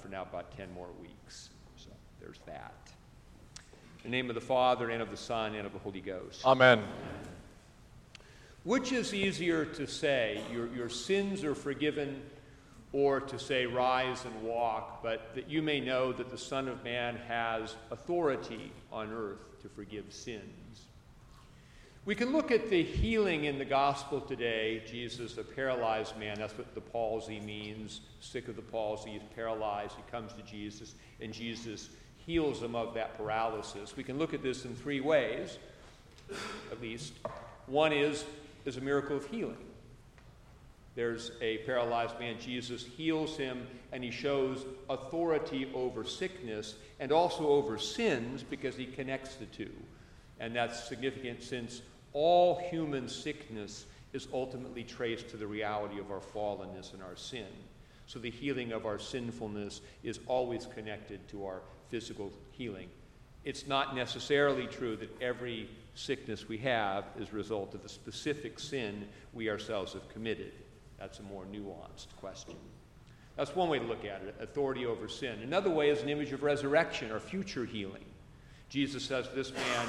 for now about 10 more weeks. So there's that. In the name of the Father, and of the Son, and of the Holy Ghost. Amen. Which is easier to say, your, your sins are forgiven, or to say, rise and walk, but that you may know that the Son of Man has authority on earth to forgive sins? We can look at the healing in the gospel today. Jesus, a paralyzed man, that's what the palsy means. Sick of the palsy, he's paralyzed. He comes to Jesus, and Jesus heals him of that paralysis. We can look at this in three ways, at least. One is, is a miracle of healing. There's a paralyzed man. Jesus heals him, and he shows authority over sickness and also over sins because he connects the two. And that's significant since all human sickness is ultimately traced to the reality of our fallenness and our sin. So the healing of our sinfulness is always connected to our physical healing. It's not necessarily true that every sickness we have is a result of a specific sin we ourselves have committed. That's a more nuanced question. That's one way to look at it authority over sin. Another way is an image of resurrection or future healing. Jesus says to this man,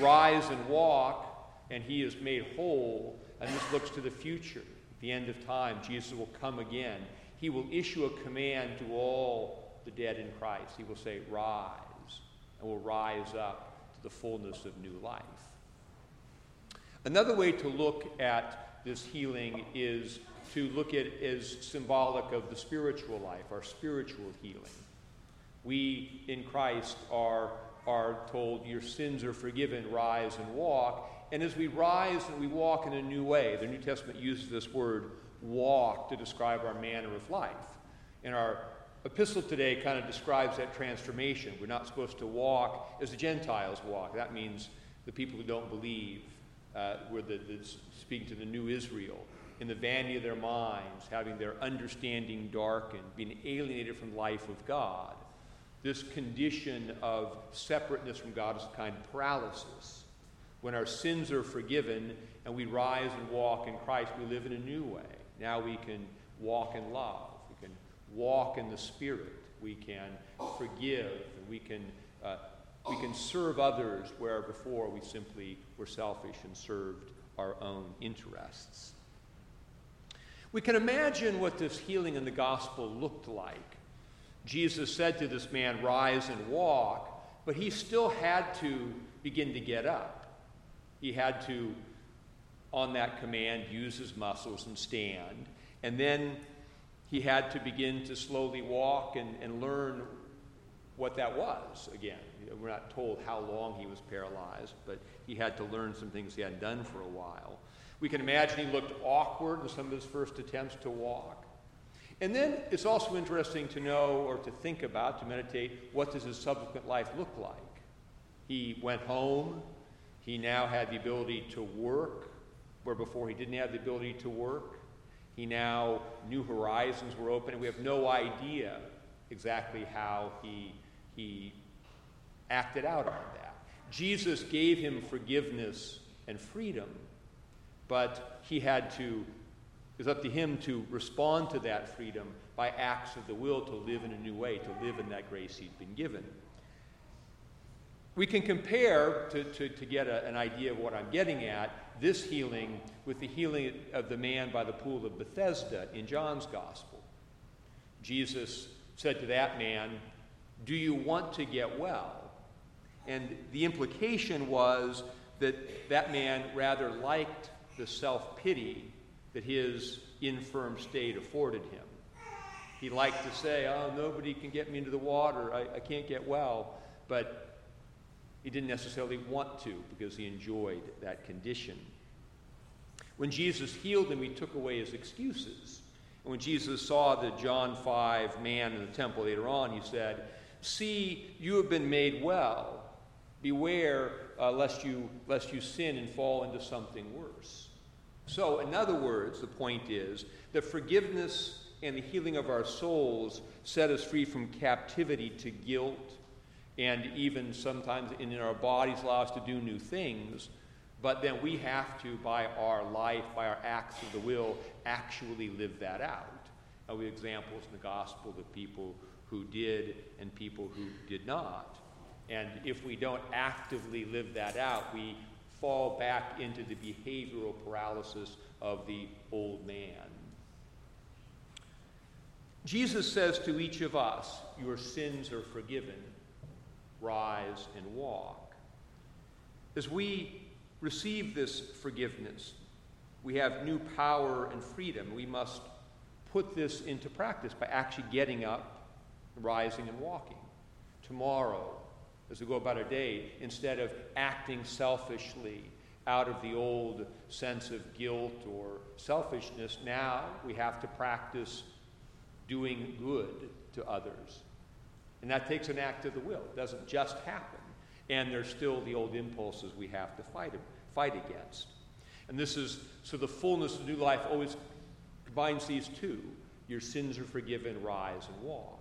Rise and walk, and he is made whole. And this looks to the future. The end of time, Jesus will come again. He will issue a command to all the dead in Christ. He will say, Rise, and will rise up to the fullness of new life. Another way to look at this healing is to look at it as symbolic of the spiritual life, our spiritual healing. We in Christ are, are told, Your sins are forgiven, rise and walk. And as we rise and we walk in a new way, the New Testament uses this word walk to describe our manner of life. And our epistle today kind of describes that transformation. We're not supposed to walk as the Gentiles walk. That means the people who don't believe, uh, were the, the, speaking to the new Israel, in the vanity of their minds, having their understanding darkened, being alienated from the life of God. This condition of separateness from God is a kind of paralysis. When our sins are forgiven and we rise and walk in Christ, we live in a new way. Now we can walk in love. We can walk in the Spirit. We can forgive. We can, uh, we can serve others where before we simply were selfish and served our own interests. We can imagine what this healing in the gospel looked like. Jesus said to this man, Rise and walk, but he still had to begin to get up. He had to, on that command, use his muscles and stand. And then he had to begin to slowly walk and, and learn what that was again. We're not told how long he was paralyzed, but he had to learn some things he hadn't done for a while. We can imagine he looked awkward in some of his first attempts to walk. And then it's also interesting to know or to think about, to meditate, what does his subsequent life look like? He went home, he now had the ability to work where before he didn't have the ability to work. He now, new horizons were open, and we have no idea exactly how he, he acted out on that. Jesus gave him forgiveness and freedom, but he had to, it was up to him to respond to that freedom by acts of the will to live in a new way, to live in that grace he'd been given. We can compare, to, to, to get a, an idea of what I'm getting at, this healing with the healing of the man by the pool of Bethesda in John's Gospel. Jesus said to that man, Do you want to get well? And the implication was that that man rather liked the self pity that his infirm state afforded him. He liked to say, Oh, nobody can get me into the water, I, I can't get well. But he didn't necessarily want to because he enjoyed that condition. When Jesus healed him, he took away his excuses. And when Jesus saw the John 5 man in the temple later on, he said, See, you have been made well. Beware uh, lest, you, lest you sin and fall into something worse. So, in other words, the point is that forgiveness and the healing of our souls set us free from captivity to guilt and even sometimes in our bodies allow us to do new things. But then we have to, by our life, by our acts of the will, actually live that out. Uh, we have examples in the gospel of people who did and people who did not. And if we don't actively live that out, we fall back into the behavioral paralysis of the old man. Jesus says to each of us, Your sins are forgiven. Rise and walk. As we receive this forgiveness, we have new power and freedom. We must put this into practice by actually getting up, rising, and walking. Tomorrow, as we go about our day, instead of acting selfishly out of the old sense of guilt or selfishness, now we have to practice doing good to others. And that takes an act of the will. It doesn't just happen. And there's still the old impulses we have to fight, fight against. And this is so the fullness of new life always combines these two. Your sins are forgiven, rise and walk.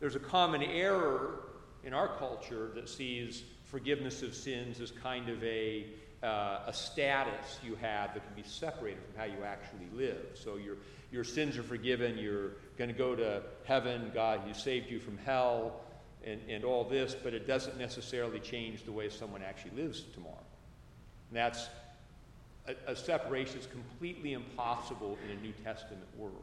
There's a common error in our culture that sees forgiveness of sins as kind of a, uh, a status you have that can be separated from how you actually live. So your, your sins are forgiven, you're going to go to heaven, God, He saved you from hell, and, and all this, but it doesn't necessarily change the way someone actually lives tomorrow. And that's a, a separation is completely impossible in a New Testament world.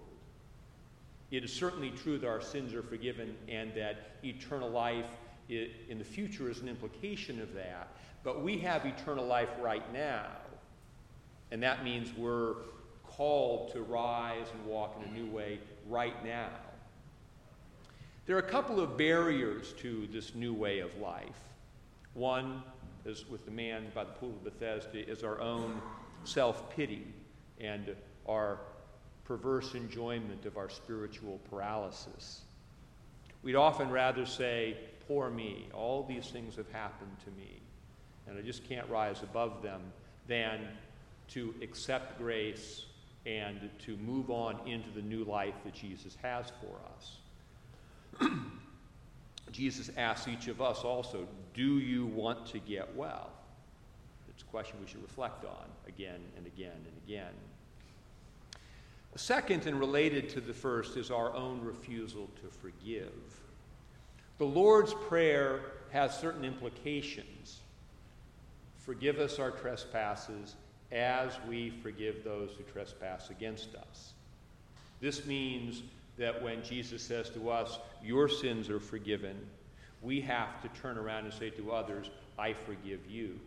It is certainly true that our sins are forgiven and that eternal life in the future is an implication of that. But we have eternal life right now. And that means we're called to rise and walk in a new way right now. There are a couple of barriers to this new way of life. One, as with the man by the pool of Bethesda, is our own self pity and our perverse enjoyment of our spiritual paralysis. We'd often rather say, Poor me, all these things have happened to me, and I just can't rise above them, than to accept grace and to move on into the new life that Jesus has for us. Jesus asks each of us also, Do you want to get well? It's a question we should reflect on again and again and again. Second, and related to the first, is our own refusal to forgive. The Lord's Prayer has certain implications. Forgive us our trespasses as we forgive those who trespass against us. This means that when Jesus says to us, Your sins are forgiven, we have to turn around and say to others, I forgive you.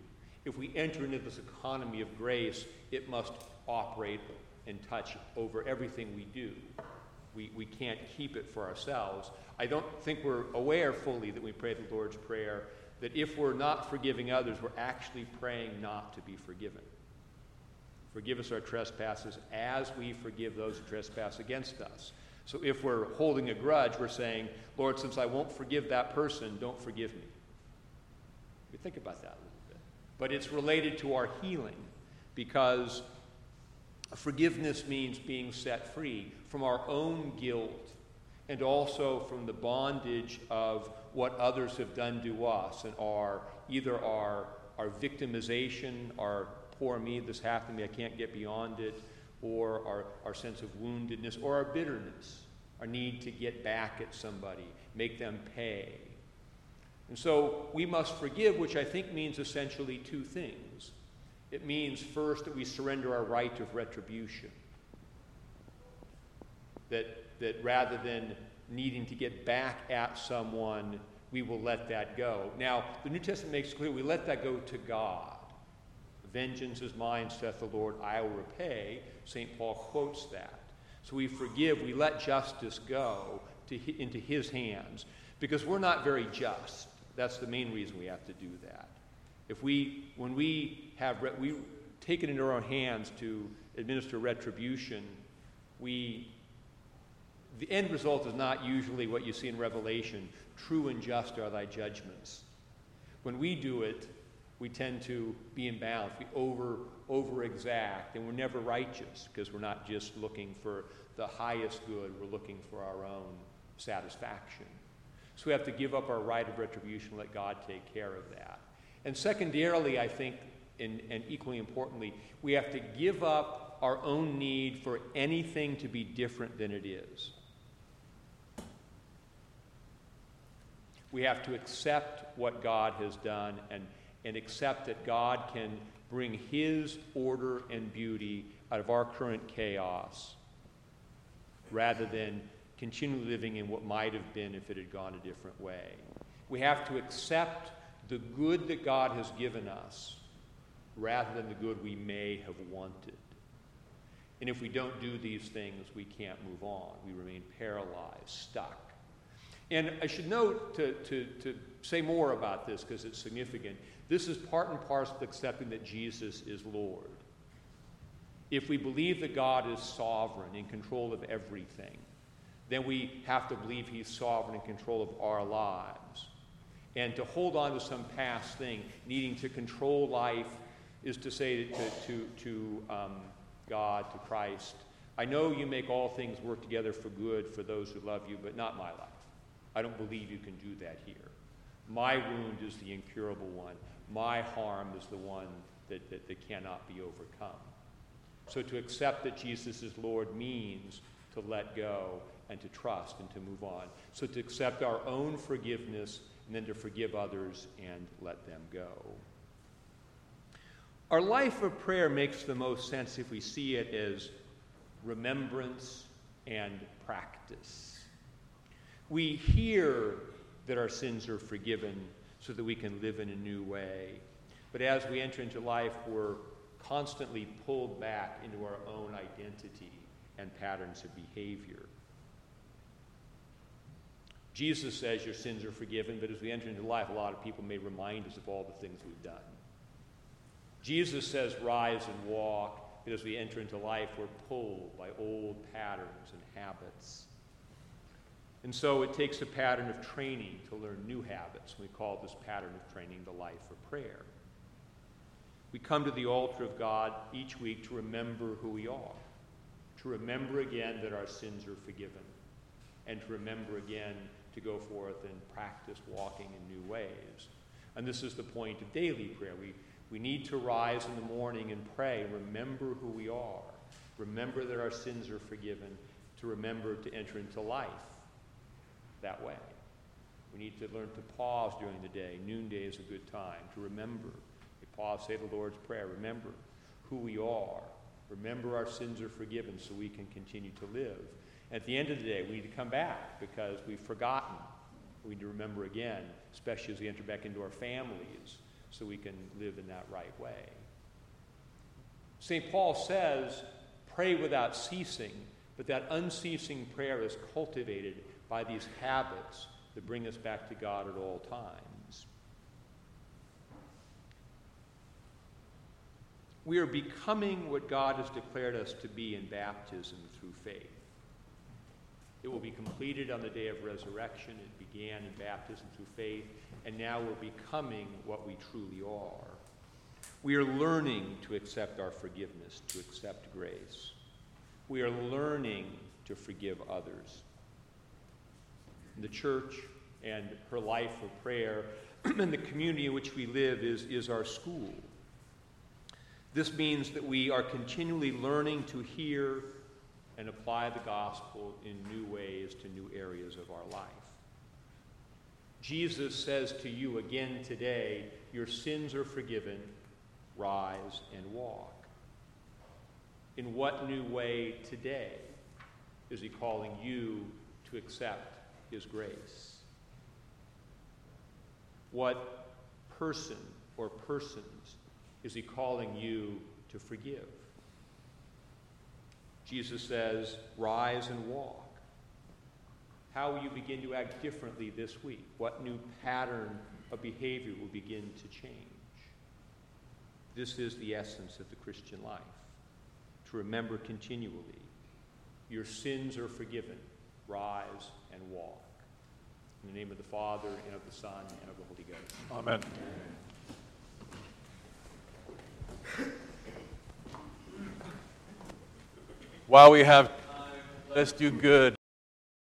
If we enter into this economy of grace, it must operate and touch over everything we do. We, we can't keep it for ourselves. I don't think we're aware fully that we pray the Lord's Prayer, that if we're not forgiving others, we're actually praying not to be forgiven. Forgive us our trespasses as we forgive those who trespass against us. So if we're holding a grudge, we're saying, Lord, since I won't forgive that person, don't forgive me. We think about that a little bit. But it's related to our healing because forgiveness means being set free from our own guilt and also from the bondage of what others have done to us and our either our, our victimization, our poor me, this happened to me, I can't get beyond it, or our, our sense of woundedness, or our bitterness, our need to get back at somebody, make them pay. And so we must forgive, which I think means essentially two things. It means, first, that we surrender our right of retribution. That, that rather than needing to get back at someone, we will let that go. Now, the New Testament makes clear we let that go to God. Vengeance is mine, saith the Lord, I will repay. St. Paul quotes that. So we forgive, we let justice go to, into his hands because we're not very just. That's the main reason we have to do that. If we, when we have, we take it into our hands to administer retribution, we, the end result is not usually what you see in Revelation true and just are thy judgments. When we do it, we tend to be imbalanced. We over, over exact, and we're never righteous because we're not just looking for the highest good, we're looking for our own satisfaction. So we have to give up our right of retribution, let God take care of that. And secondarily, I think, and, and equally importantly, we have to give up our own need for anything to be different than it is. We have to accept what God has done and, and accept that God can bring His order and beauty out of our current chaos rather than continue living in what might have been if it had gone a different way. We have to accept the good that God has given us rather than the good we may have wanted. And if we don't do these things, we can't move on. We remain paralyzed, stuck. And I should note to, to, to say more about this because it's significant. This is part and parcel of accepting that Jesus is Lord. If we believe that God is sovereign, in control of everything, then we have to believe He's sovereign in control of our lives. And to hold on to some past thing, needing to control life, is to say to, to, to um, God, to Christ, I know you make all things work together for good for those who love you, but not my life. I don't believe you can do that here. My wound is the incurable one. My harm is the one that, that, that cannot be overcome. So to accept that Jesus is Lord means to let go and to trust and to move on. So to accept our own forgiveness and then to forgive others and let them go. Our life of prayer makes the most sense if we see it as remembrance and practice. We hear that our sins are forgiven so that we can live in a new way. But as we enter into life, we're constantly pulled back into our own identity and patterns of behavior. Jesus says your sins are forgiven, but as we enter into life, a lot of people may remind us of all the things we've done. Jesus says, rise and walk, but as we enter into life, we're pulled by old patterns and habits. And so it takes a pattern of training to learn new habits. We call this pattern of training the life of prayer. We come to the altar of God each week to remember who we are, to remember again that our sins are forgiven, and to remember again to go forth and practice walking in new ways. And this is the point of daily prayer. We, we need to rise in the morning and pray, remember who we are, remember that our sins are forgiven, to remember to enter into life that way. We need to learn to pause during the day. Noonday is a good time to remember. We pause, say the Lord's Prayer, remember who we are. Remember our sins are forgiven so we can continue to live. At the end of the day, we need to come back because we've forgotten. We need to remember again, especially as we enter back into our families, so we can live in that right way. St. Paul says, pray without ceasing, but that unceasing prayer is cultivated by these habits that bring us back to God at all times. We are becoming what God has declared us to be in baptism through faith. It will be completed on the day of resurrection. It began in baptism through faith, and now we're becoming what we truly are. We are learning to accept our forgiveness, to accept grace. We are learning to forgive others. The church and her life of prayer and the community in which we live is, is our school. This means that we are continually learning to hear and apply the gospel in new ways to new areas of our life. Jesus says to you again today, Your sins are forgiven, rise and walk. In what new way today is he calling you to accept his grace? What person or persons is he calling you to forgive? Jesus says, Rise and walk. How will you begin to act differently this week? What new pattern of behavior will begin to change? This is the essence of the Christian life to remember continually your sins are forgiven. Rise and walk. In the name of the Father, and of the Son, and of the Holy Ghost. Amen. While we have time, let us do good.